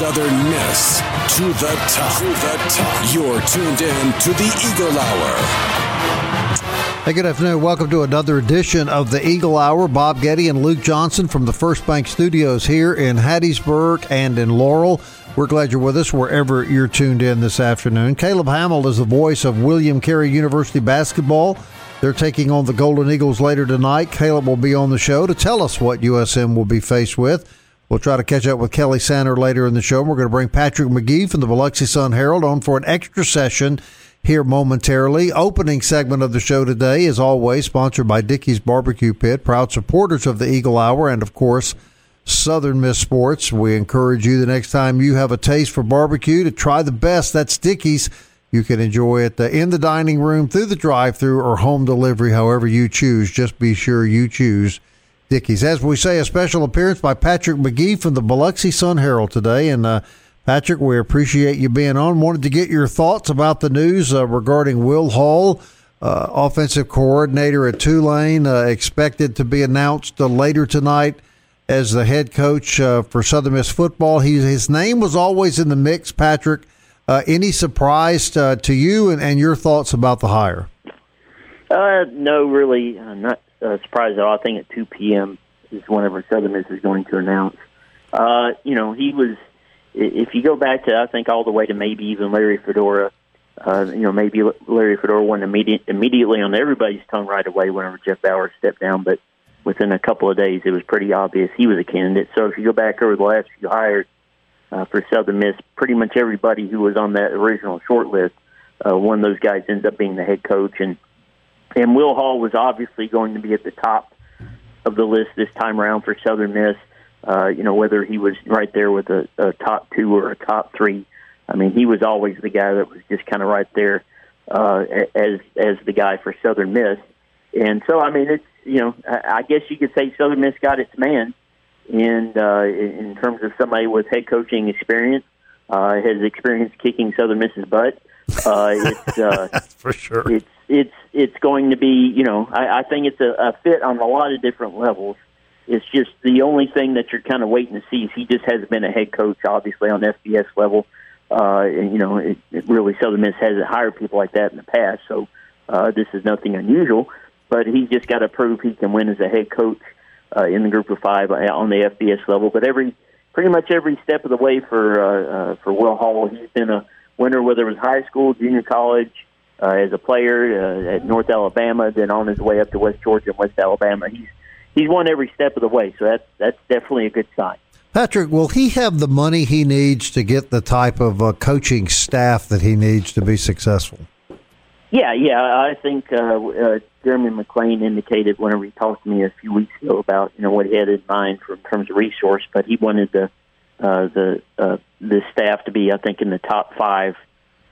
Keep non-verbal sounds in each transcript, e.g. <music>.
Southern Miss to the top. To the top. You're tuned in to the Eagle Hour. Hey, good afternoon. Welcome to another edition of the Eagle Hour. Bob Getty and Luke Johnson from the First Bank Studios here in Hattiesburg and in Laurel. We're glad you're with us wherever you're tuned in this afternoon. Caleb Hamill is the voice of William Carey University basketball. They're taking on the Golden Eagles later tonight. Caleb will be on the show to tell us what USM will be faced with. We'll try to catch up with Kelly Sander later in the show. We're going to bring Patrick McGee from the Biloxi Sun Herald on for an extra session here momentarily. Opening segment of the show today, as always, sponsored by Dickey's Barbecue Pit, proud supporters of the Eagle Hour, and of course, Southern Miss Sports. We encourage you the next time you have a taste for barbecue to try the best. That's Dickey's. You can enjoy it uh, in the dining room, through the drive through, or home delivery, however you choose. Just be sure you choose Dickey's. As we say, a special appearance by Patrick McGee from the Biloxi Sun Herald today. And uh, Patrick, we appreciate you being on. Wanted to get your thoughts about the news uh, regarding Will Hall, uh, offensive coordinator at Tulane, uh, expected to be announced uh, later tonight as the head coach uh, for Southern Miss football. He, his name was always in the mix, Patrick. any surprise to you and, and, your thoughts about the hire? no, really, not uh, surprised at all. I think at 2 p.m. is whenever Southern Miss is going to announce. Uh, you know, he was. If you go back to, I think all the way to maybe even Larry Fedora. Uh, you know, maybe Larry Fedora went immediate, immediately on everybody's tongue right away whenever Jeff Bower stepped down. But within a couple of days, it was pretty obvious he was a candidate. So if you go back over the last few hires uh, for Southern Miss, pretty much everybody who was on that original short list, uh, one of those guys ends up being the head coach. And and Will Hall was obviously going to be at the top of the list this time around for Southern Miss. Uh, you know, whether he was right there with a, a top two or a top three. I mean, he was always the guy that was just kind of right there uh, as as the guy for Southern Miss. And so, I mean, it's you know, I guess you could say Southern Miss got its man, and uh, in terms of somebody with head coaching experience, uh, has experience kicking Southern Miss's butt. Uh, it's uh, <laughs> for sure. It's it's it's going to be you know I, I think it's a, a fit on a lot of different levels. It's just the only thing that you're kind of waiting to see is he just hasn't been a head coach, obviously on FBS level. Uh, and you know, it, it really Southern Miss hasn't hired people like that in the past, so uh, this is nothing unusual. But he's just got to prove he can win as a head coach uh, in the Group of Five on the FBS level. But every pretty much every step of the way for uh, uh, for Will Hall, he's been a winner, whether it was high school, junior college, uh, as a player uh, at North Alabama, then on his way up to West Georgia and West Alabama. He's he's won every step of the way, so that's that's definitely a good sign. Patrick, will he have the money he needs to get the type of uh, coaching staff that he needs to be successful? Yeah, yeah, I think uh, uh, Jeremy McClain indicated whenever he talked to me a few weeks ago about you know what he had in mind for in terms of resource, but he wanted the uh, the uh, the staff to be, I think, in the top five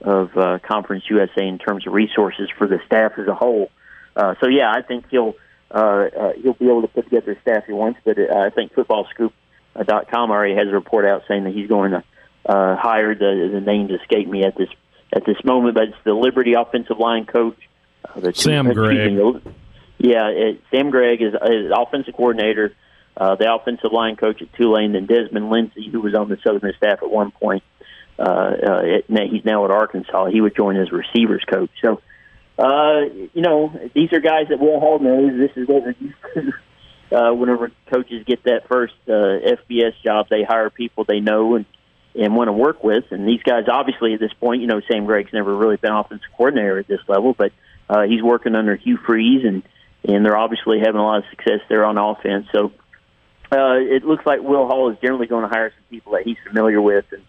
of uh, Conference USA in terms of resources for the staff as a whole. Uh, so yeah, I think he'll uh, uh, he'll be able to put together the staff he wants. But uh, I think FootballScoop.com already has a report out saying that he's going to uh, hire the the names escape me at this at this moment, but it's the Liberty offensive line coach, uh, the Sam two, Gregg. yeah, it, Sam Gregg is, is offensive coordinator. Uh, the offensive line coach at Tulane, then Desmond Lindsey, who was on the Southern staff at one point, uh, uh, he's now at Arkansas. He would join as receivers coach. So, uh, you know, these are guys that Will Hall knows. This is what to. <laughs> Uh, whenever coaches get that first uh, FBS job, they hire people they know and and want to work with. And these guys, obviously, at this point, you know, Sam Gregg's never really been offensive coordinator at this level, but uh, he's working under Hugh Freeze, and and they're obviously having a lot of success there on offense. So uh, it looks like Will Hall is generally going to hire some people that he's familiar with, and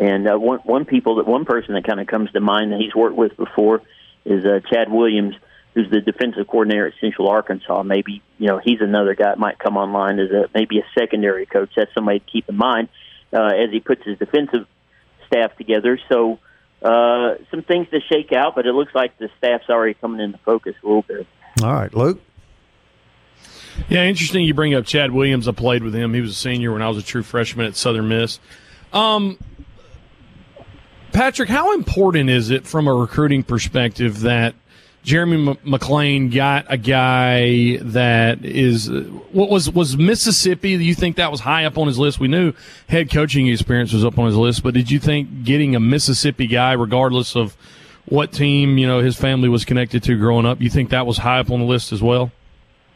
and uh, one one people that one person that kind of comes to mind that he's worked with before is uh, Chad Williams, who's the defensive coordinator at Central Arkansas. Maybe you know he's another guy that might come online as a maybe a secondary coach. That's somebody to keep in mind uh, as he puts his defensive staff together. So uh, some things to shake out, but it looks like the staff's already coming into focus a little bit. All right, Luke. Yeah, interesting. You bring up Chad Williams. I played with him. He was a senior when I was a true freshman at Southern Miss. Um, Patrick, how important is it from a recruiting perspective that Jeremy M- McClain got a guy that is what was was Mississippi? You think that was high up on his list? We knew head coaching experience was up on his list, but did you think getting a Mississippi guy, regardless of what team you know his family was connected to growing up, you think that was high up on the list as well?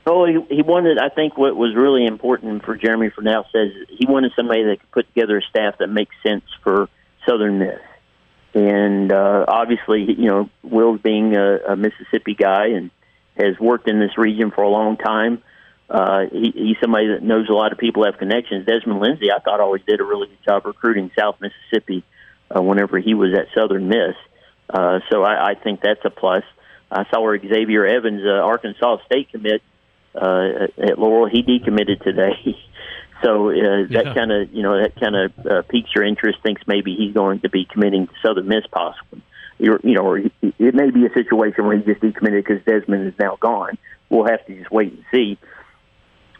Oh, he, he wanted. I think what was really important for Jeremy for now says he wanted somebody that could put together a staff that makes sense for Southern Miss. And uh, obviously, you know, Will's being a, a Mississippi guy and has worked in this region for a long time. Uh, he, he's somebody that knows a lot of people have connections. Desmond Lindsay, I thought always did a really good job recruiting South Mississippi uh, whenever he was at Southern Miss. Uh, so I, I think that's a plus. I saw where Xavier Evans, uh, Arkansas State commit uh, at Laurel, he decommitted today. <laughs> So uh, that yeah. kind of you know that kind of uh, piques your interest. Thinks maybe he's going to be committing to Southern Miss, possibly. You're, you know, or it may be a situation where he just decommitted because Desmond is now gone. We'll have to just wait and see.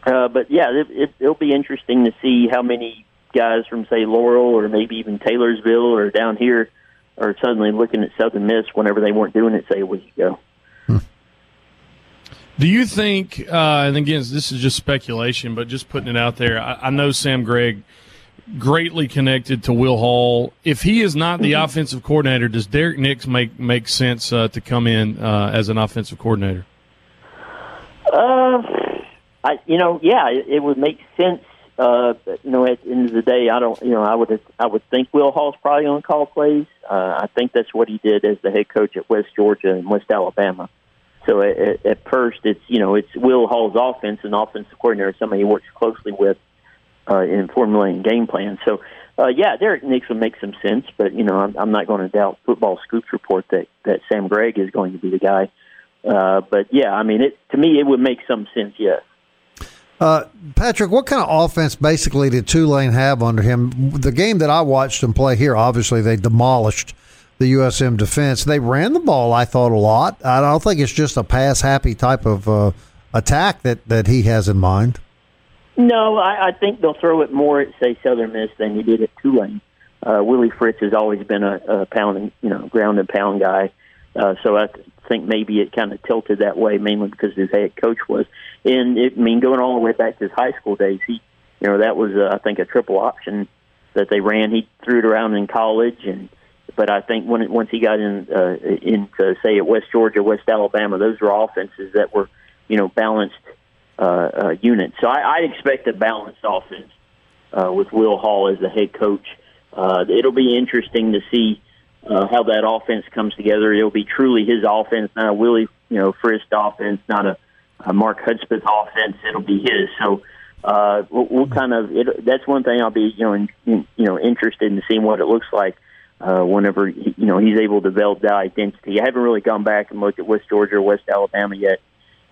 Uh, but yeah, it, it, it'll be interesting to see how many guys from say Laurel or maybe even Taylorsville or down here are suddenly looking at Southern Miss whenever they weren't doing it say a week ago. Do you think, uh, and again, this is just speculation, but just putting it out there, I, I, know Sam Gregg greatly connected to Will Hall. If he is not the mm-hmm. offensive coordinator, does Derrick Nix make make sense uh, to come in uh, as an offensive coordinator? Uh, I, you know, yeah, it, it would make sense. Uh, you know, at the end of the day, I don't, you know, I would, I would think Will Hall's probably on call plays. Uh, I think that's what he did as the head coach at West Georgia and West Alabama. So at, at first, it's you know it's Will Hall's offense and offensive coordinator, somebody he works closely with uh, in formulating game plans. So uh, yeah, Derrick Nix would make some sense, but you know I'm, I'm not going to doubt Football Scoops report that that Sam Gregg is going to be the guy. Uh, but yeah, I mean, it to me it would make some sense. Yes. Uh, Patrick, what kind of offense basically did Tulane have under him? The game that I watched him play here, obviously they demolished the USM defense. They ran the ball, I thought, a lot. I don't think it's just a pass happy type of uh, attack that, that he has in mind. No, I, I think they'll throw it more at, say, Southern Miss than he did at Tulane. Uh, Willie Fritz has always been a, a pounding, you know, ground and pound guy. Uh, so I think maybe it kind of tilted that way, mainly because his head coach was. And it, I mean, going all the way back to his high school days, he, you know, that was uh, I think a triple option that they ran. He threw it around in college, and but I think when once he got in uh, into say at West Georgia, West Alabama, those were offenses that were you know balanced uh, uh, units. So I, I expect a balanced offense uh, with Will Hall as the head coach. Uh, it'll be interesting to see uh, how that offense comes together. It'll be truly his offense, not a Willie you know Fritz offense, not a, a Mark Hudspeth offense. It'll be his. So uh, we'll, kind of it, that's one thing I'll be you know in, you know interested in seeing what it looks like uh, whenever he, you know he's able to develop that identity. I haven't really gone back and looked at West Georgia or West Alabama yet,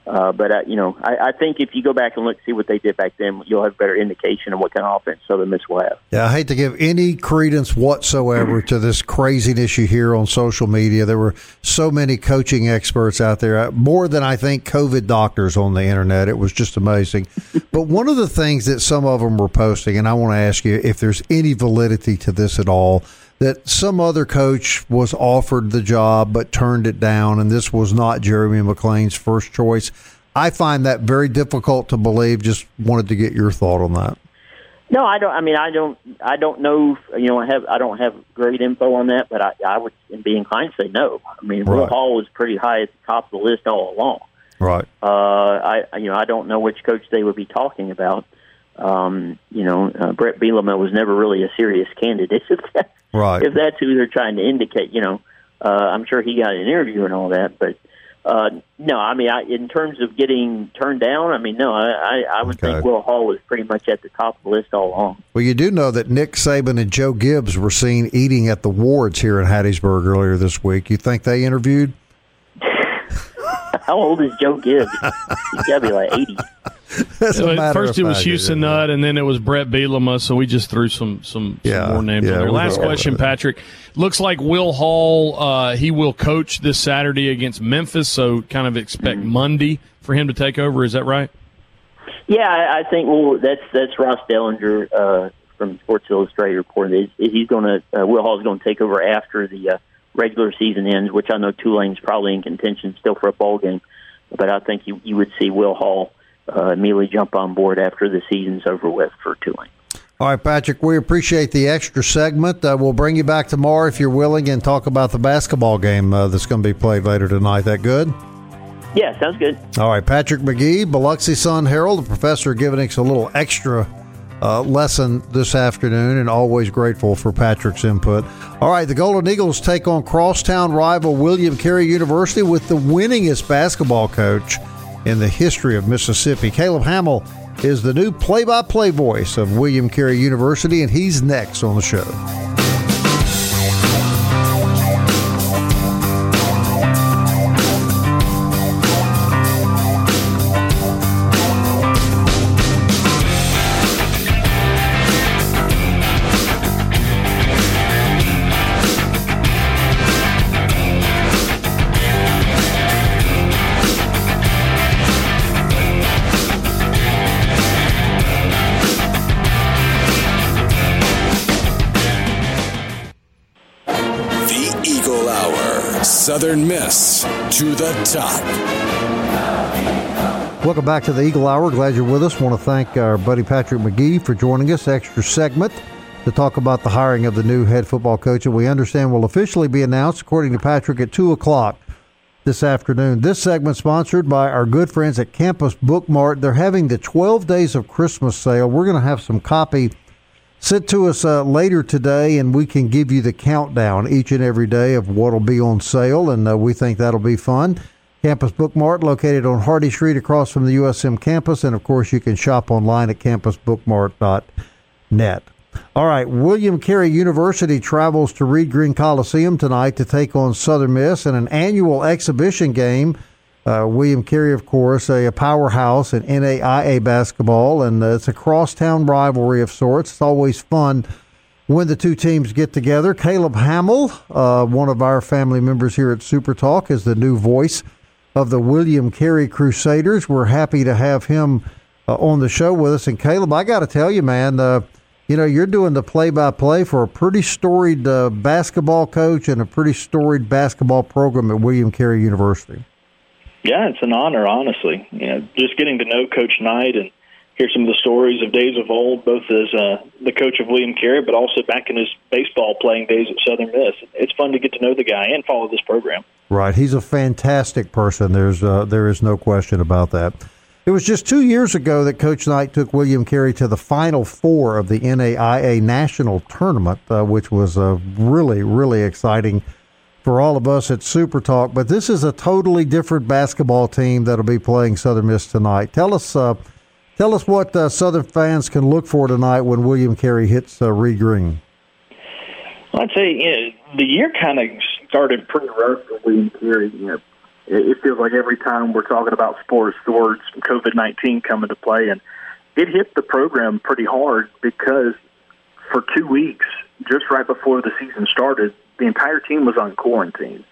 uh, but uh, you know I, I think if you go back and look see what they did back then, you'll have a better indication of what kind of offense Southern Miss will have. Yeah, I hate to give any credence whatsoever to this craziness you hear on social media. There were so many coaching experts out there, uh, more than I think COVID doctors on the internet. It was just amazing. but one of the things that some of them were posting, and I want to ask you if there's any validity to this at all that some other coach was offered the job but turned it down, and this was not Jeremy McClain's first choice. I find that very difficult to believe. Just wanted to get your thought on that. No, I don't. I mean, I don't. I don't know. You know, I have. I don't have great info on that, but I, I would be inclined to say no. I mean, right. Hall was pretty high at the top of the list all along. Right. Uh, I. You know, I don't know which coach they would be talking about. Um, you know, uh, Bret Bielema was never really a serious candidate. <laughs> right. If that's who they're trying to indicate, you know, uh, I'm sure he got an interview and all that, but uh, no, I mean, I, in terms of getting turned down, I mean, no, I, I, I would okay. think Will Hall was pretty much at the top of the list all along. Well, you do know that Nick Saban and Joe Gibbs were seen eating at the Wards here in Hattiesburg earlier this week. You think they interviewed? <laughs> How old is Joe Gibbs? He's got to be like 80. <laughs> <laughs> First, it was Houston Nutt, and then it was Bret Bielema. So we just threw some some, yeah, some more names yeah, on there. Last question, Patrick. Looks like Will Hall. Uh, he will coach this Saturday against Memphis. So kind of expect mm-hmm. Monday for him to take over. Is that right? Yeah, I, I think. Well, that's that's Ross Dellenger uh, from Sports Illustrated reporting. He's going to uh, Will Hall is going to take over after the uh, regular season ends, which I know Tulane's probably in contention still for a bowl game. But I think you you would see Will Hall uh, immediately jump on board after the season's over with for Tulane. All right, Patrick, we appreciate the extra segment. Uh, we'll bring you back tomorrow if you're willing and talk about the basketball game uh, that's going to be played later tonight. That good? Yeah, sounds good. All right, Patrick McGee, Biloxi Sun Herald, the professor giving us a little extra uh, lesson this afternoon, and always grateful for Patrick's input. All right, the Golden Eagles take on crosstown rival William Carey University with the winningest basketball coach in the history of Mississippi. Caleb Hamill is the new play by play voice of William Carey University, and he's next on the show. Miss to the top. Welcome back to the Eagle Hour. Glad you're with us. Want to thank our buddy Patrick McGee for joining us. Extra segment to talk about the hiring of the new head football coach, and we understand will officially be announced, according to Patrick, at two o'clock this afternoon. This segment sponsored by our good friends at Campus Bookmart. They're having the 12 Days of Christmas sale. We're going to have some copy Sit to us uh, later today, and we can give you the countdown each and every day of what will be on sale, and uh, we think that'll be fun. Campus Bookmart, located on Hardy Street across from the USM campus, and of course, you can shop online at campusbookmart.net. All right, William Carey University travels to Reed Green Coliseum tonight to take on Southern Miss in an annual exhibition game uh, William Carey, of course, a, a, powerhouse in NAIA basketball, and uh, it's a crosstown rivalry of sorts. It's always fun when the two teams get together. Caleb Hamill, uh, one of our family members here at Super Talk, is the new voice of the William Carey Crusaders. We're happy to have him uh, on the show with us. And Caleb, I got to tell you, man, uh, you know, you're doing the play-by-play for a pretty storied uh, basketball coach and a pretty storied basketball program at William Carey University. Yeah, it's an honor, honestly. You know, just getting to know Coach Knight and hear some of the stories of days of old, both as uh, the coach of William Carey, but also back in his baseball playing days at Southern Miss. It's fun to get to know the guy and follow this program. Right, he's a fantastic person. There's uh, there is no question about that. It was just two years ago that Coach Knight took William Carey to the Final Four of the NAIA National Tournament, uh, which was a really really exciting for all of us at Super Talk. But this is a totally different basketball team that'll be playing Southern Miss tonight. Tell us, uh, tell us what uh, Southern fans can look for tonight when William Carey hits uh, Reed Green. Well, I'd say you know, the year kind of started pretty rough for William Carey. You know, it feels like every time we're talking about sports, the words COVID nineteen come into play, and it hit the program pretty hard because for two weeks, just right before the season started, the entire team was on quarantine.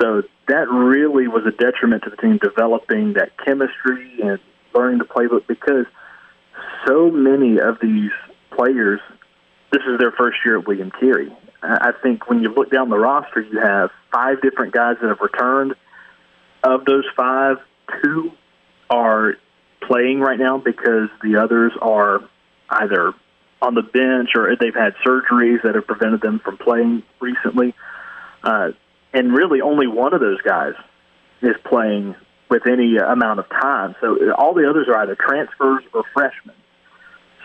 So that really was a detriment to the team developing that chemistry and learning the playbook because so many of these players, this is their first year at William Carey. I think when you look down the roster, you have five different guys that have returned. Of those five, two are playing right now because the others are either on the bench or they've had surgeries that have prevented them from playing recently. Uh, and really, only one of those guys is playing with any amount of time. So all the others are either transfers or freshmen.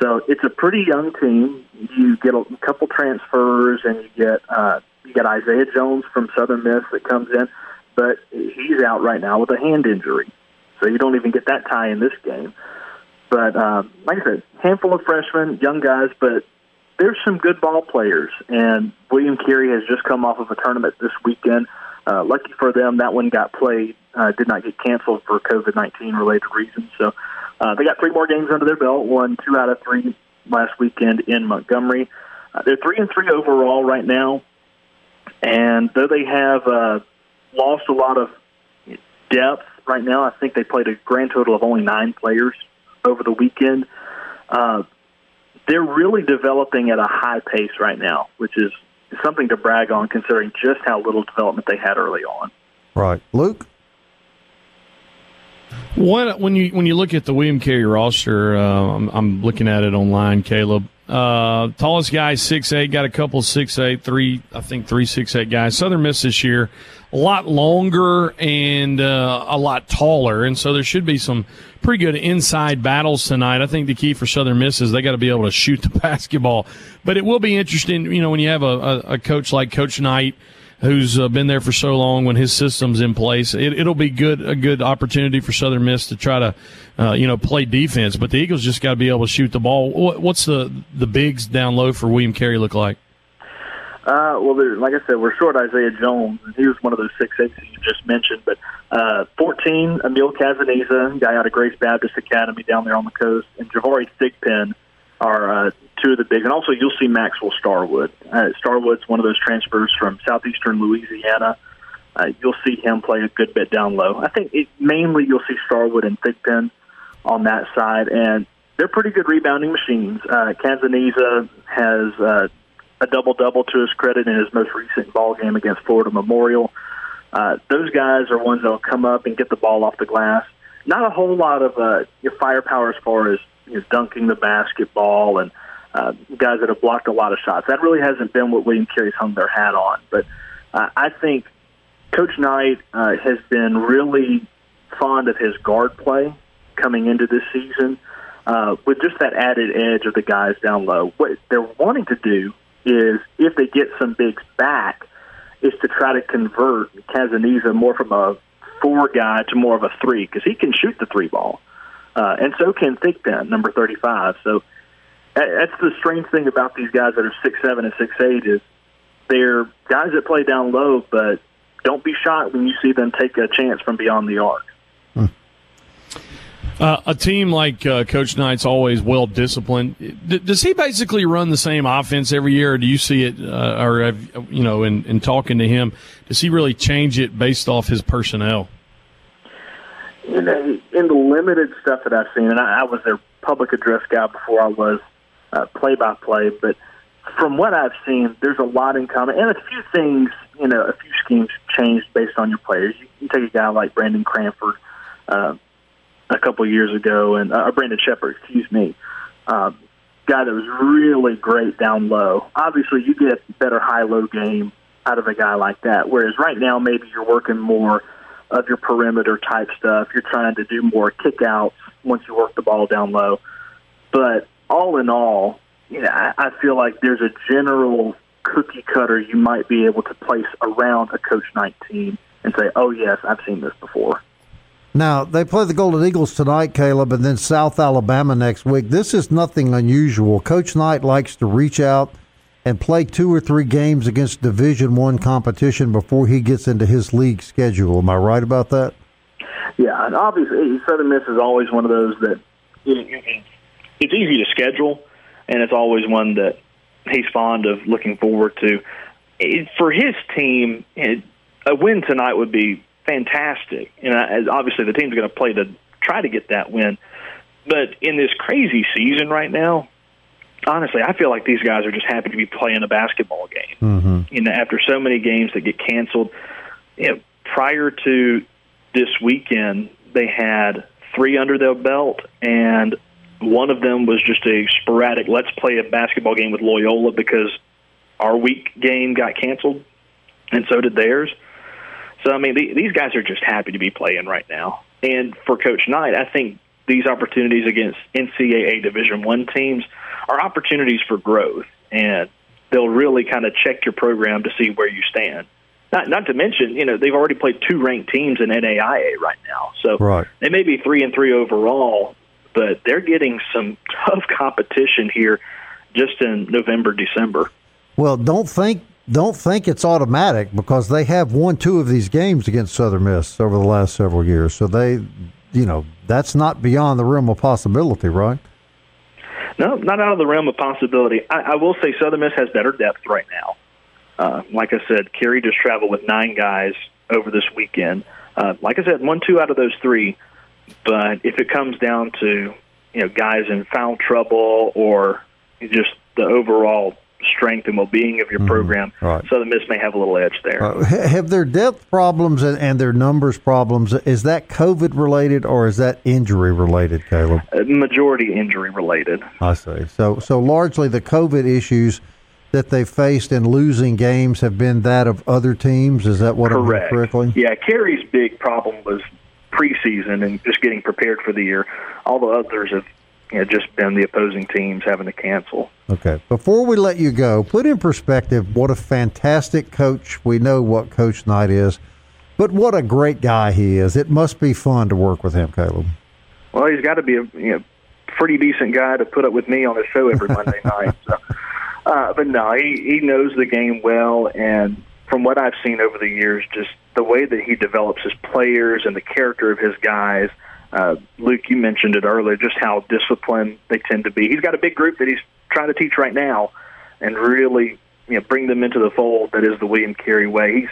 So it's a pretty young team. You get a couple transfers, and you get uh, you get Isaiah Jones from Southern Miss that comes in, but he's out right now with a hand injury. So you don't even get that tie in this game. But um, like I said, handful of freshmen, young guys, but there's some good ball players. And William Carey has just come off of a tournament this weekend. Uh, lucky for them, that one got played uh, did not get canceled for COVID nineteen related reasons. So uh, they got three more games under their belt. Won two out of three last weekend in Montgomery. Uh, they're three and three overall right now, and though they have uh, lost a lot of depth right now, I think they played a grand total of only nine players over the weekend. Uh, they're really developing at a high pace right now, which is something to brag on considering just how little development they had early on. Right, Luke. What when you when you look at the William Carey roster, uh, I'm, I'm, looking at it online. Caleb, uh, tallest guy six eight, got a couple six eight, three I think three six eight guys. Southern Miss this year, a lot longer and uh, a lot taller, and so there should be some pretty good inside battles tonight. I think the key for Southern Miss is they got to be able to shoot the <laughs> basketball. But it will be interesting, you know, when you have a, a, coach like Coach Knight who's uh, been there for so long when his system's in place. It, will be good a good opportunity for Southern Miss to try to uh, you know play defense, but the Eagles just got to be able to shoot the ball. what's the the bigs down low for William Carey look like? Uh, well, like I said, we're short Isaiah Jones, and he was one of those six eights you just mentioned. But uh, 14, Emil Casaniza, guy out of Grace Baptist Academy down there on the coast, and Javari Thigpen are uh, two of the big, and also you'll see Maxwell Starwood. Uh, Starwood's one of those transfers from southeastern Louisiana. Uh, you'll see him play a good bit down low. I think it, mainly you'll see Starwood and Thigpen on that side, and they're pretty good rebounding machines. Uh, Casaniza has uh, a double double to his credit in his most recent ball game against Florida Memorial. Uh, those guys are ones that'll come up and get the ball off the glass. Not a whole lot of uh, your firepower as far as you know, dunking the basketball and uh, guys that have blocked a lot of shots. That really hasn't been what William Carey's hung their hat on. But uh, I think Coach Knight uh, has been really fond of his guard play coming into this season uh, with just that added edge of the guys down low. What they're wanting to do is, if they get some bigs back, is to try to convert Casaniza more from a four guy to more of a three because he can shoot the three ball. Uh, and so can Thigpen, number 35. So that's the strange thing about these guys that are six seven and six eight is they're guys that play down low, but don't be shocked when you see them take a chance from beyond the arc. Uh, a team like uh, Coach Knight's always well disciplined. D- does he basically run the same offense every year, or do you see it, uh, or have, you know, in, in talking to him, does he really change it based off his personnel? In, in the limited stuff that I've seen, and I, I was their public address guy before I was play by play, but from what I've seen, there's a lot in common, and a few things, you know, a few schemes changed based on your players. You, you take a guy like Brandon Cranford uh, a couple years ago, and uh, Brandon Shepard, excuse me, uh, guy that was really great down low. Obviously, you get better high-low game out of a guy like that. Whereas right now, maybe you're working more of your perimeter type stuff. You're trying to do more kickouts once you work the ball down low. But all in all, you know, I, I feel like there's a general cookie cutter you might be able to place around a Coach Knight team and say, oh, yes, I've seen this before. Now, they play the Golden Eagles tonight, Caleb, and then South Alabama next week. This is nothing unusual. Coach Knight likes to reach out and play two or three games against Division One competition before he gets into his league schedule. Am I right about that? Yeah, and obviously Southern Miss is always one of those that it's easy to schedule, and it's always one that he's fond of looking forward to. For his team, a win tonight would be fantastic, and obviously the team's going to play to try to get that win. But in this crazy season right now, honestly, I feel like these guys are just happy to be playing a basketball game. Mm-hmm. You know, after so many games that get canceled, you know, prior to this weekend, they had three under their belt, and one of them was just a sporadic, let's play a basketball game with Loyola because our week game got canceled, and so did theirs. So, I mean, the, these guys are just happy to be playing right now. And for Coach Knight, I think these opportunities against NCAA Division One teams are opportunities for growth, and they'll really kind of check your program to see where you stand. Not, not to mention, you know, they've already played two ranked teams in NAIA right now, so right. they may be three and three overall, but they're getting some <laughs> tough competition here just in November, December. Well, don't think don't think it's automatic because they have won two of these games against Southern Miss over the last several years. So they, you know, that's not beyond the realm of possibility, right? No, not out of the realm of possibility. I, I will say Southern Miss has better depth right now. Uh, like I said, Carey just traveled with nine guys over this weekend. Uh, like I said, one, two out of those three. But if it comes down to you know guys in foul trouble or just the overall strength and well-being of your mm-hmm. program, right. Southern Miss may have a little edge there. Uh, have their depth problems and, and, their numbers problems is that COVID related or is that injury related, Caleb? Uh, majority injury related. I see. So so largely the COVID issues that they faced in losing games have been that of other teams. Is that what Correct. I'm correctly? Yeah, Carey's big problem was preseason and just getting prepared for the year. All the others have know, just been the opposing teams having to cancel. Okay. Before we let you go, put in perspective what a fantastic coach. We know what Coach Knight is, but what a great guy he is. It must be fun to work with him, Caleb. Well, he's got to be a you know, pretty decent guy to put up with me on his show every Monday <laughs> night. So. Uh, but no, he, he knows the game well, and from what I've seen over the years, just the way that he develops his players and the character of his guys. Uh, Luke, you mentioned it earlier, just how disciplined they tend to be. He's got a big group that he's trying to teach right now, and really, you know, bring them into the fold. That is the William Carey way. He's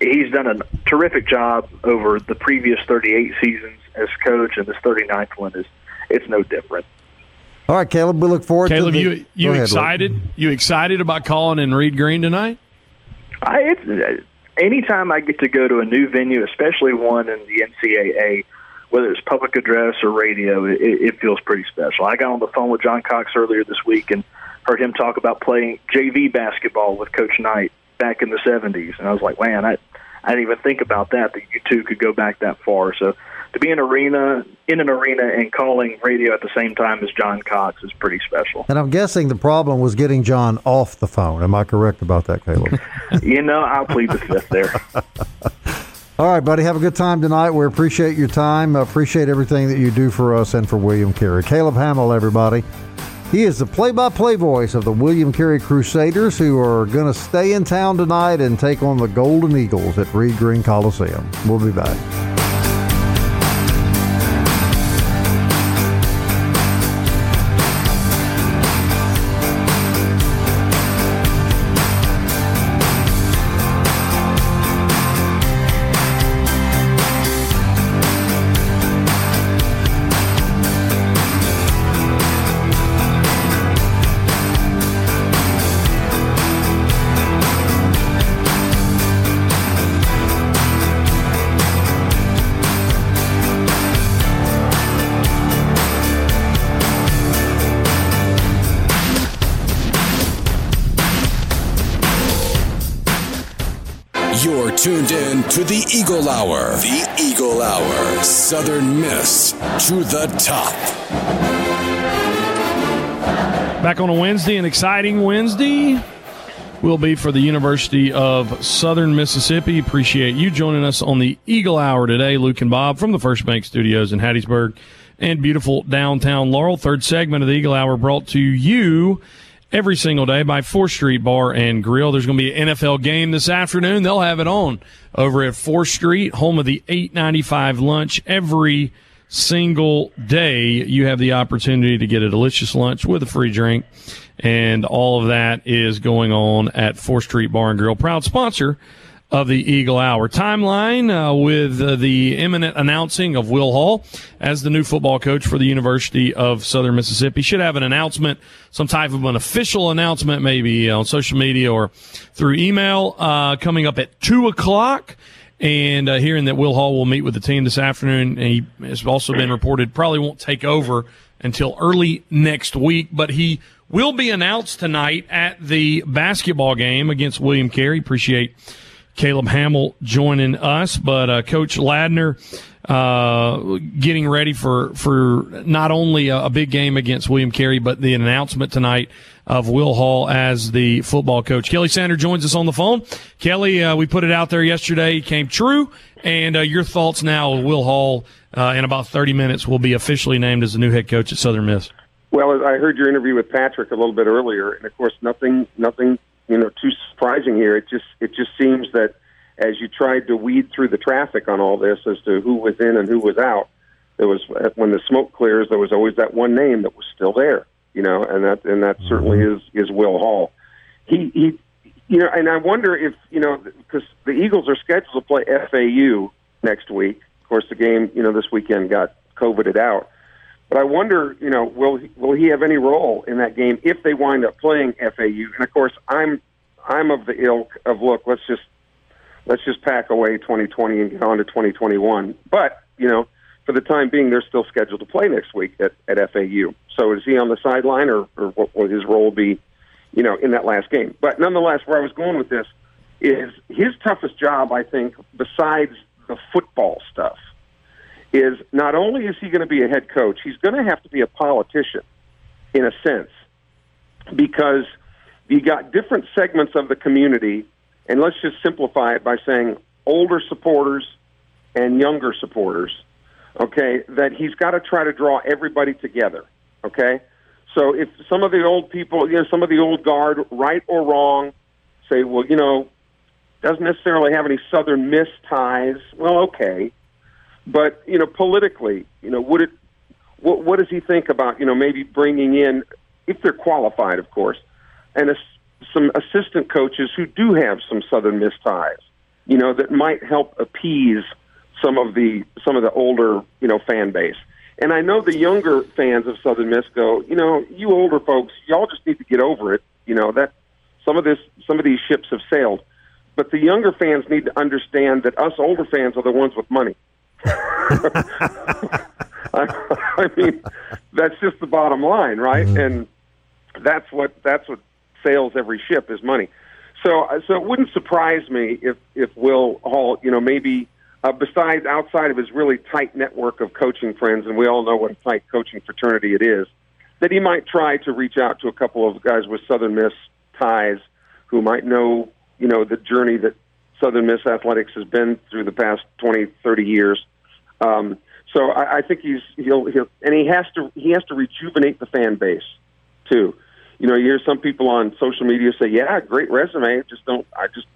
he's done a terrific job over the previous 38 seasons as coach, and this 39th one is it's no different. All right, Caleb, we look forward Caleb, to the, you you excited? You excited about calling in Reed Green tonight? I it's, uh, anytime I get to go to a new venue, especially one in the NCAA, whether it's public address or radio, it, it feels pretty special. I got on the phone with John Cox earlier this week and heard him talk about playing JV basketball with Coach Knight back in the '70s, and I was like, man, I I didn't even think about that that you two could go back that far. So to be in arena in an arena and calling radio at the same time as John Cox is pretty special. And I'm guessing the problem was getting John off the phone. Am I correct about that, Caleb? <laughs> you know, I'll plead the fifth there. <laughs> All right, buddy. Have a good time tonight. We appreciate your time. Appreciate everything that you do for us and for William Carey. Caleb Hamill, everybody. He is the play by play voice of the William Carey Crusaders, who are going to stay in town tonight and take on the Golden Eagles at Reed Green Coliseum. We'll be back. Hour. The Eagle Hour. Southern Miss to the top. Back on a Wednesday, an exciting Wednesday will be for the University of Southern Mississippi. Appreciate you joining us on the Eagle Hour today, Luke and Bob from the First Bank Studios in Hattiesburg and beautiful downtown Laurel. Third segment of the Eagle Hour brought to you every single day by 4th Street Bar and Grill. There's going to be an NFL game this afternoon. They'll have it on over at 4th Street, home of the 895 lunch every single day. You have the opportunity to get a delicious lunch with a free drink. And all of that is going on at 4th Street Bar and Grill, proud sponsor of the Eagle Hour. Timeline uh, with uh, the imminent announcing of Will Hall as the new football coach for the University of Southern Mississippi. Should have an announcement, some type of an official announcement, maybe on social media or through email, uh, coming up at 2 o'clock. And uh, hearing that Will Hall will meet with the team this afternoon, he has also been reported probably won't take over until early next week, but he will be announced tonight at the basketball game against William Carey. Appreciate Caleb Hamill joining us, but uh, Coach Ladner uh, getting ready for for not only a, a, big game against William Carey, but the announcement tonight of Will Hall as the football coach. Kelly Sander joins us on the phone. Kelly, uh, we put it out there yesterday, came true, and uh, your thoughts now. Will Hall uh, in about thirty minutes will be officially named as the new head coach at Southern Miss. Well, I heard your interview with Patrick a little bit earlier, and of course, nothing nothing you know too surprising here. It just it just seems that as you tried to weed through the traffic on all this as to who was in and who was out, there was when the smoke clears, there was always that one name that was still there, you know, and that and that mm-hmm. certainly is is Will Hall. He he, you know, and I wonder if you know because the Eagles are scheduled to play FAU next week. Of course, the game you know this weekend got coveted out. But I wonder, you know, will he, will he have any role in that game if they wind up playing FAU? And of course, I'm I'm of the ilk of look, let's just let's just pack away 2020 and get on to 2021. But you know, for the time being, they're still scheduled to play next week at, at FAU. So is he on the sideline, or, or what will his role be? You know, in that last game. But nonetheless, where I was going with this is his toughest job, I think, besides the football stuff, is not only is he going to be a head coach, he's going to have to be a politician in a sense because you got different segments of the community, and let's just simplify it by saying older supporters and younger supporters, okay, that he's got to try to draw everybody together, okay? So if some of the old people, you know, some of the old guard, right or wrong, say, well, you know, doesn't necessarily have any Southern Miss ties, well, okay but you know, politically, you know, would it? What, what does he think about you know maybe bringing in, if they're qualified, of course, and a, some assistant coaches who do have some Southern Miss ties, you know, that might help appease some of the some of the older you know fan base. And I know the younger fans of Southern Miss go, you know, you older folks, y'all just need to get over it. You know that some of this, some of these ships have sailed. But the younger fans need to understand that us older fans are the ones with money. I, <laughs> I mean, that's just the bottom line, right? Mm-hmm. And that's what that's what sails every ship is money. So, so it wouldn't surprise me if if Will Hall, you know, maybe uh, besides outside of his really tight network of coaching friends, and we all know what a tight coaching fraternity it is, that he might try to reach out to a couple of guys with Southern Miss ties who might know, you know, the journey that Southern Miss athletics has been through the past 20, 30 years um, so I, I think he's he'll he'll and he has to he has to rejuvenate the fan base too. You know, you hear some people on social media say, "Yeah, great resume. Just don't I just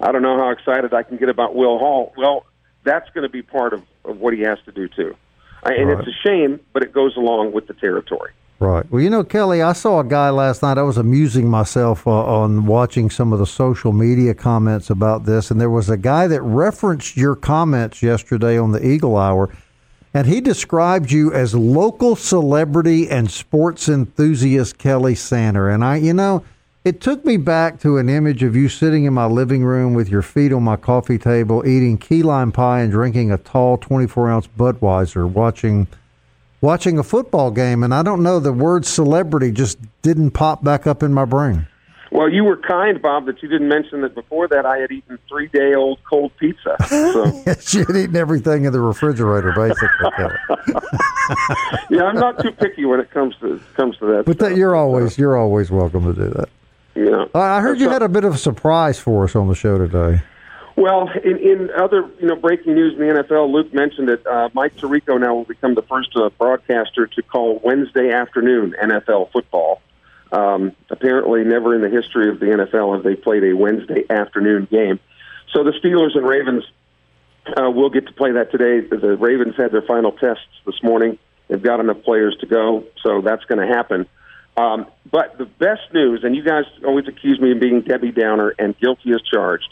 I don't know how excited I can get about Will Hall." Well, that's going to be part of, of what he has to do too. I, and right. it's a shame, but it goes along with the territory. Right. Well, you know, Kelly, I saw a guy last night. I was amusing myself uh, on watching some of the social media comments about this, and there was a guy that referenced your comments yesterday on the Eagle Hour, and he described you as local celebrity and sports enthusiast Kelly Sander. And I, you know, it took me back to an image of you sitting in my living room with your feet on my coffee table, eating key lime pie and drinking a tall 24 ounce Budweiser, watching watching a football game, and I don't know the word celebrity just didn't pop back up in my brain. Well, you were kind, Bob, that you didn't mention that before that I had eaten three day old cold pizza. So. <laughs> you had eaten everything in the refrigerator, basically. <laughs> yeah, I'm not too picky when it comes to comes to that. But that you're always you're always welcome to do that. Yeah, I heard you had a bit of a surprise for us on the show today. Well, in, in other you know breaking news in the NFL, Luke mentioned that uh, Mike Tirico now will become the first uh, broadcaster to call Wednesday afternoon NFL football. Um, apparently, never in the history of the NFL have they played a Wednesday afternoon game. So the Steelers and Ravens uh, will get to play that today. The Ravens had their final tests this morning. They've got enough players to go, so that's going to happen. Um, but the best news, and you guys always accuse me of being Debbie Downer and guilty as charged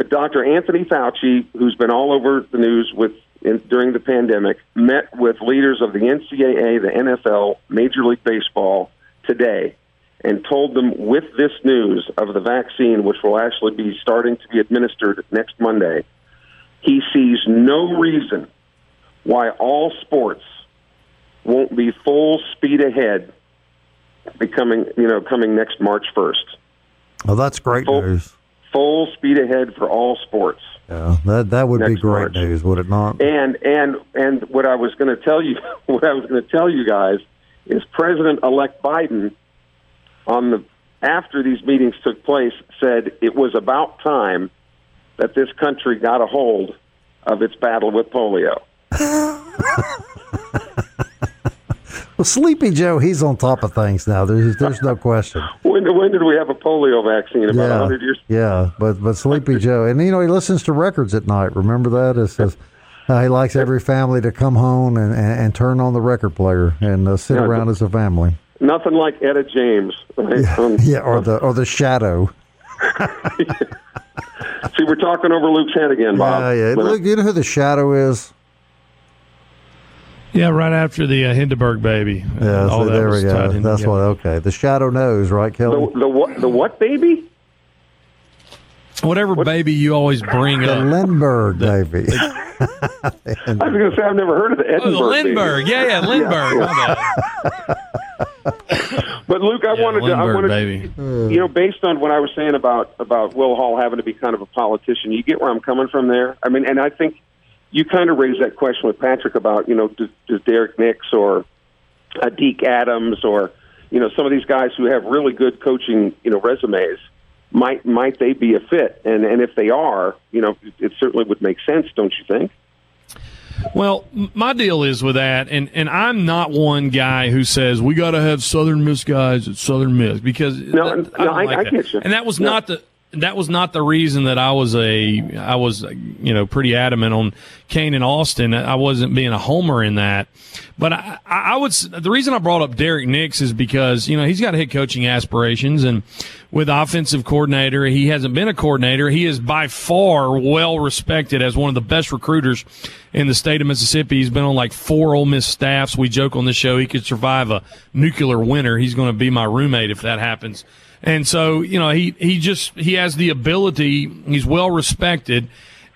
but Dr. Anthony Fauci, who's been all over the news with in, during the pandemic, met with leaders of the NCAA, the NFL, Major League Baseball today, and told them with this news of the vaccine, which will actually be starting to be administered next Monday, he sees no reason why all sports won't be full speed ahead becoming you know coming next March first. Well, that's great full, news full speed ahead for all sports. Yeah, that that would be great March. news, would it not? And and and what I was going to tell you, <laughs> what I was going to tell you guys is President-elect Biden on the after these meetings took place said it was about time that this country got a hold of its battle with polio. <laughs> Well, Sleepy Joe, he's on top of things now. There's there's no question. <laughs> When, when did we have a polio vaccine? About yeah, 100 years? Yeah, but but Sleepy Joe, and you know he listens to records at night. Remember that? It says uh, he likes every family to come home and, and, and turn on the record player and uh, sit Yeah, around as a family. Nothing like Etta James. Right? <laughs> Um, Yeah, or the or the shadow. <laughs> See, we're talking over Luke's head again, Bob. Yeah, yeah. Uh, Look, you know who the shadow is? Yeah, right after the uh, Hindenburg baby. Yeah, All so there we go. in That's together. what. Okay, the shadow knows, right, Kelly? the, the what? The what baby? Whatever baby you always bring The up. Lindbergh baby. <laughs> I was going to say I've never heard of the Oh, the Lindbergh. baby. Yeah, yeah, Lindbergh. My bad. <laughs> But Luke, I Yeah, wanted to. I wanted, baby. you know, based on what I was saying about about Will Hall having to be kind of a politician, you get where I'm coming from there. I mean, and I think you kind of raised that question with Patrick about you know does, does Derrick Nix or uh, Deke Adams or you know some of these guys who have really good coaching you know resumes might might they be a fit? And and if they are, you know, it, it certainly would make sense, don't you think? Well, my deal is with that, and, and I'm not one guy who says we got to have Southern Miss guys at Southern Miss because No, that- no, don't I- like I get you. And that was No. not the that was not the reason that I was a I was you know pretty adamant on Kane and Austin. I wasn't being a homer in that, but I, I would the reason I brought up Derrick Nix is because you know he's got head coaching aspirations and with offensive coordinator he hasn't been a coordinator. He is by far well respected as one of the best recruiters in the state of Mississippi. He's been on like four Ole Miss staffs. We joke on this show he could survive a nuclear winter. He's going to be my roommate if that happens. And so, you know, he, he just, he has the ability. He's well respected.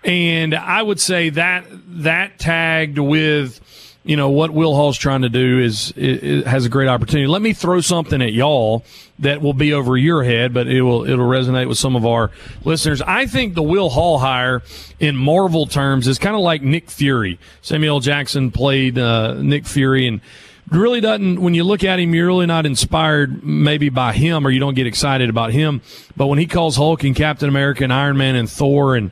And I would say that, that tagged with, you know, what Will Hall's trying to do is, is, has a great opportunity. Let me throw something at y'all that will be over your head, but it will, it'll resonate with some of our listeners. I think the Will Hall hire in Marvel terms is kind of like Nick Fury. Samuel. Jackson played, uh, Nick Fury and, really doesn't when you look at him you're really not inspired maybe by him or you don't get excited about him. But when he calls hulk and captain america and iron man and thor and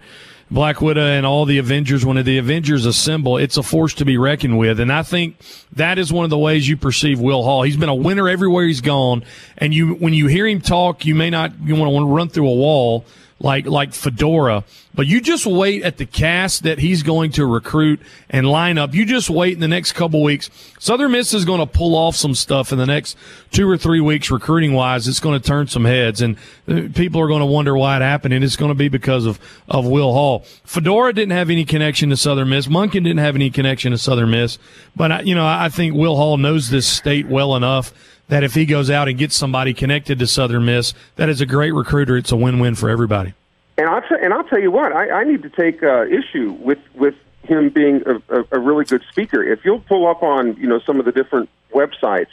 black widow and all the avengers when the avengers assemble it's a force to be reckoned with. And i think that is one of the ways you perceive will hall. He's been a winner everywhere he's gone. And you when you hear him talk you may not you want to run through a wall like like Fedora. But you just wait at the cast that he's going to recruit and line up. You just wait in the next couple weeks. Southern Miss is going to pull off some stuff in the next two or three weeks, recruiting wise. It's going to turn some heads, and uh, people are going to wonder why it happened. And it's going to be because of of Will Hall. Fedora didn't have any connection to Southern Miss. Monken didn't have any connection to Southern Miss. But I, you know, I think Will Hall knows this state well enough that if he goes out and gets somebody connected to Southern Miss, that is a great recruiter. It's a win-win for everybody. And I'll t- and I'll tell you what, I, I need to take uh, issue with with him being a, a, a really good speaker. If you'll pull up on you know some of the different websites,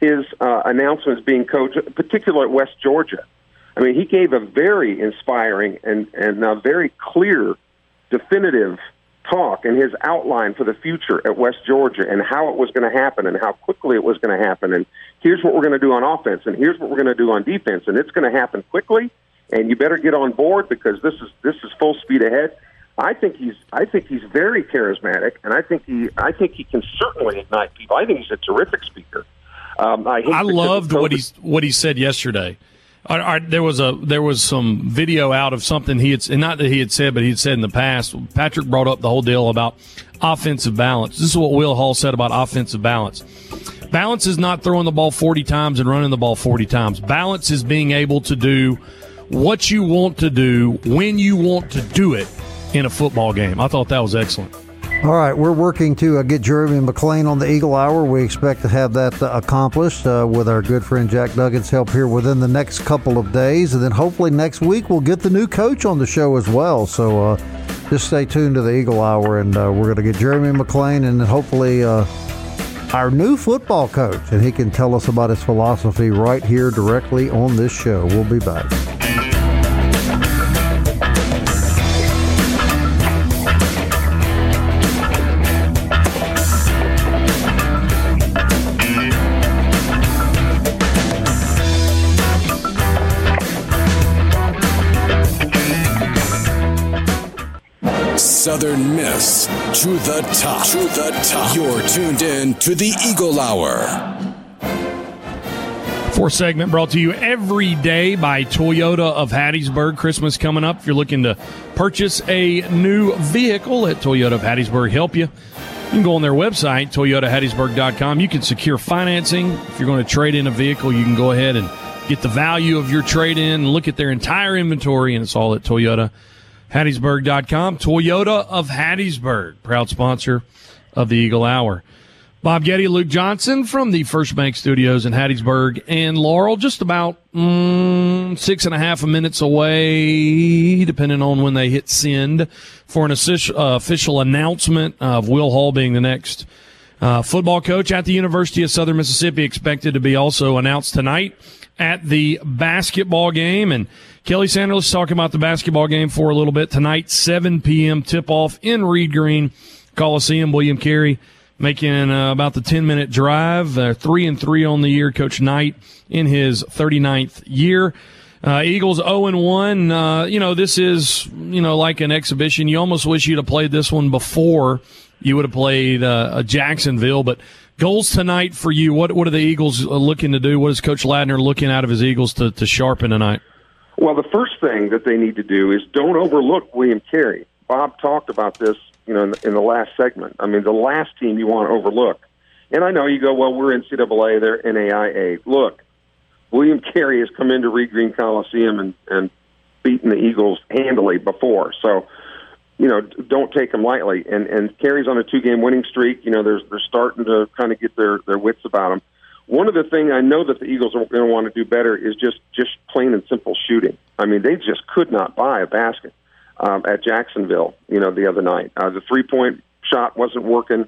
his uh, announcements being coached, particularly at West Georgia. I mean, he gave a very inspiring and and a very clear, definitive talk and his outline for the future at West Georgia and how it was going to happen and how quickly it was going to happen and here's what we're going to do on offense and here's what we're going to do on defense and it's going to happen quickly and you better get on board because this is this is full speed ahead. I think he's I think he's very charismatic and I think he I think he can certainly ignite people. I think he's a terrific speaker. Um, I, I loved what COVID. he what he said yesterday. I, I, there was a there was some video out of something he had not that he had said, but he had said in the past. Patrick brought up the whole deal about offensive balance. This is what Will Hall said about offensive balance. Balance is not throwing the ball 40 times and running the ball 40 times. Balance is being able to do what you want to do when you want to do it in a football game. I thought that was excellent. All right, we're working to uh, get Jeremy McClain on the Eagle Hour. We expect to have that uh, accomplished uh, with our good friend Jack Duggan's help here within the next couple of days. And then hopefully next week we'll get the new coach on the show as well. So uh, just stay tuned to the Eagle Hour, and uh, we're going to get Jeremy McClain and then hopefully uh, our new football coach. And he can tell us about his philosophy right here directly on this show. We'll be back. Southern Miss to the top. To the top. You're tuned in to the Eagle Hour. Fourth segment brought to you every day by Toyota of Hattiesburg. Christmas coming up. If you're looking to purchase a new vehicle, let Toyota of Hattiesburg help you. You can go on their website, toyotahattiesburg.com. You can secure financing. If you're going to trade in a vehicle, you can go ahead and get the value of your trade in, look at their entire inventory, and it's all at toyotahattiesburg.com. Toyota of Hattiesburg, proud sponsor of the Eagle Hour. Bob Getty, Luke Johnson from the First Bank Studios in Hattiesburg and Laurel, just about mm, six and a half minutes away, depending on when they hit send, for an official, uh, official announcement of Will Hall being the next uh, football coach at the University of Southern Mississippi, expected to be also announced tonight at the basketball game. And Kelly Sanders, let's about the basketball game for a little bit tonight, 7 p.m. tip off in Reed Green Coliseum. William Carey making uh, about the 10 minute drive. Uh, three and three on the year. Coach Knight in his 39th year. Uh, Eagles 0 and 1. Uh, you know, this is, you know, like an exhibition. You almost wish you'd have played this one before you would have played uh, Jacksonville, but goals tonight for you. What, what are the Eagles uh, looking to do? What is Coach Ladner looking out of his Eagles to, to sharpen tonight? Well, the first thing that they need to do is don't overlook William Carey. Bob talked about this you know, in the, in the last segment. I mean, the last team you want to overlook. And I know you go, well, we're NCAA, they're NAIA. Look, William Carey has come into Reed Green Coliseum and, and beaten the Eagles handily before. So, you know, don't take them lightly. And and Carey's on a two-game winning streak. You know, they're they're starting to kind of get their their wits about them. One of the things I know that the Eagles are going to want to do better is just just plain and simple shooting. I mean, they just could not buy a basket um, at Jacksonville, you know, the other night. Uh, the three point shot wasn't working.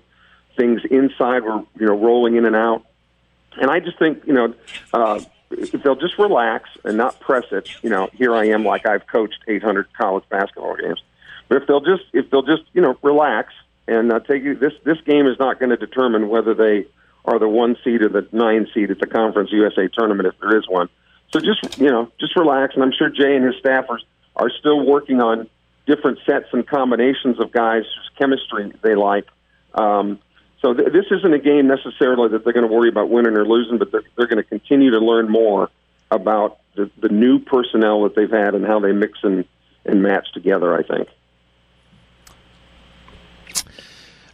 Things inside were, you know, rolling in and out. And I just think, you know, uh, if they'll just relax and not press it, you know, here I am like I've coached 800 college basketball games. But if they'll just, if they'll just, you know, relax and uh, take this, this game is not going to determine whether they are the one seed or the nine seed at the Conference USA tournament if there is one. So just, you know, just relax. And I'm sure Jay and his staff are, are still working on different sets and combinations of guys whose chemistry they like. Um, so th- this isn't a game necessarily that they're going to worry about winning or losing, but they're, they're going to continue to learn more about the, the new personnel that they've had and how they mix and, and match together, I think.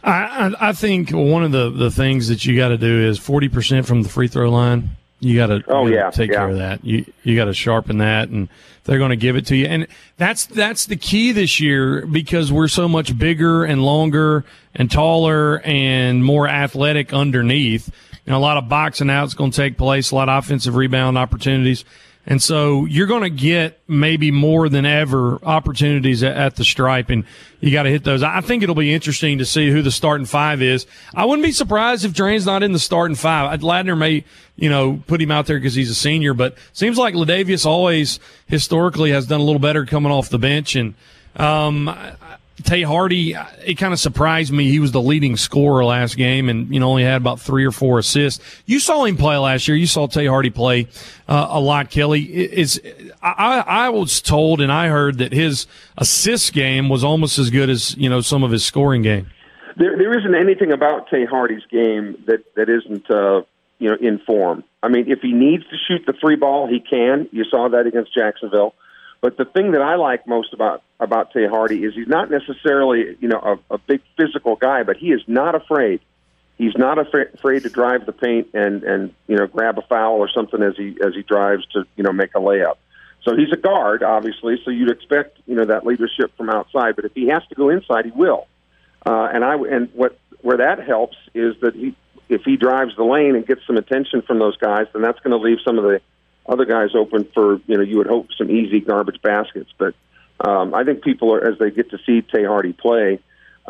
I, I think one of the, the things that you got to do is 40% from the free throw line. You got to oh yeah take yeah. care of that. You you got to sharpen that, and they're going to give it to you. And that's that's the key this year because we're so much bigger and longer and taller and more athletic underneath. Know, a lot of boxing out is going to take place, a lot of offensive rebound opportunities. And so you're going to get maybe more than ever opportunities at, the stripe, and you got to hit those. I think it'll be interesting to see who the starting five is. I wouldn't be surprised if Draine's not in the starting five. Ladner may, you know, put him out there because he's a senior, but seems like Ladavius always historically has done a little better coming off the bench, and um, Tay Hardy, it kind of surprised me. He was the leading scorer last game, and you know only had about three or four assists. You saw him play last year. You saw Tay Hardy play uh, a lot. Kelly is. I, I was told and I heard that his assist game was almost as good as you know some of his scoring game. There, there isn't anything about Tay Hardy's game that that isn't uh, you know in form. I mean, if he needs to shoot the three ball, he can. You saw that against Jacksonville. But the thing that I like most about about Tay Hardy is he's not necessarily you know a, a big physical guy, but he is not afraid. He's not afraid, afraid to drive the paint and and you know grab a foul or something as he as he drives to you know make a layup. So he's a guard, obviously. So you'd expect you know that leadership from outside. But if he has to go inside, he will. Uh, and I and what where that helps is that he if he drives the lane and gets some attention from those guys, then that's going to leave some of the other guys open for you know you would hope some easy garbage baskets. But um, I think people are as they get to see Tay Hardy play,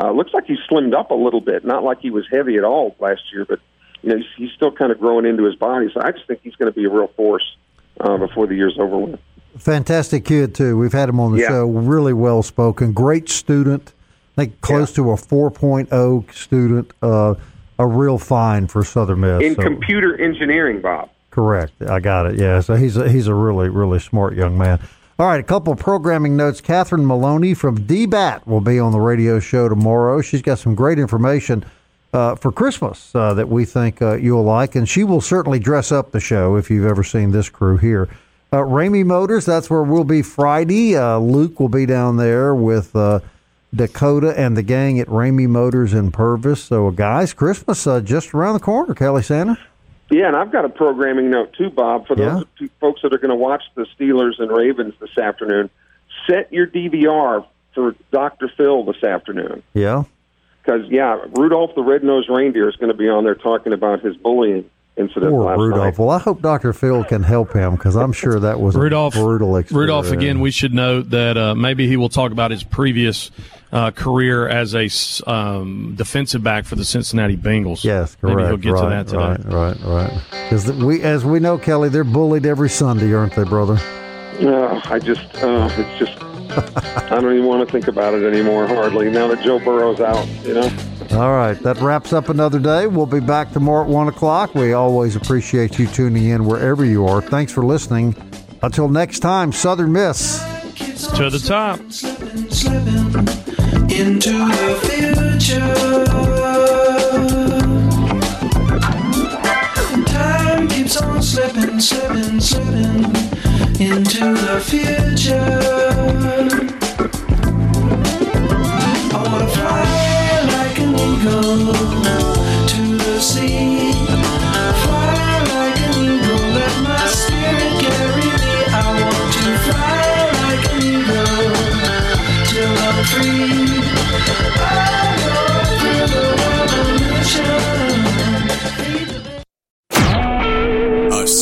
uh, looks like he's slimmed up a little bit. Not like he was heavy at all last year, but you know he's, he's still kind of growing into his body. So I just think he's going to be a real force uh, before the year's over with. Fantastic kid too. We've had him on the Yeah. show. Really well spoken. Great student. I think close to a 4.0 student. Uh, a real find for Southern Miss. In So- computer engineering, Bob. Correct. I got it. Yeah. So he's a, he's a really really smart young man. All right, a couple of programming notes. Catherine Maloney from DBAT will be on the radio show tomorrow. She's got some great information uh, for Christmas uh, that we think uh, you'll like, and she will certainly dress up the show if you've ever seen this crew here. Uh, Ramey Motors, that's where we'll be Friday. Uh, Luke will be down there with uh, Dakota and the gang at Ramey Motors in Purvis. So, guys, Christmas uh, just around the corner, Kelly Santa. Yeah, and I've got a programming note too, Bob, for those yeah. folks that are going to watch the Steelers and Ravens this afternoon. Set your DVR for Dr. Phil this afternoon. Yeah. Because, yeah, Rudolph the Red-Nosed Reindeer is going to be on there talking about his bullying incident Poor last Rudolph. night. Well, I hope Dr. Phil can help him because I'm sure that was Rudolph, a brutal experience. Rudolph, again, we should note that uh, maybe he will talk about his previous uh, career as a um, defensive back for the Cincinnati Bengals. Yes, correct. Maybe he'll get right, to that Right, today. right, right. Because we, as we know, Kelly, they're bullied every Sunday, aren't they, brother? No, I just, uh, it's just, <laughs> I don't even want to think about it anymore, hardly, now that Joe Burrow's out, you know? All right, that wraps up another day. We'll be back tomorrow at 1 o'clock. We always appreciate you tuning in wherever you are. Thanks for listening. Until next time, Southern Miss. To the top. Into the future. Slipping, slipping, slipping into the future. I wanna fly like an eagle to the sea.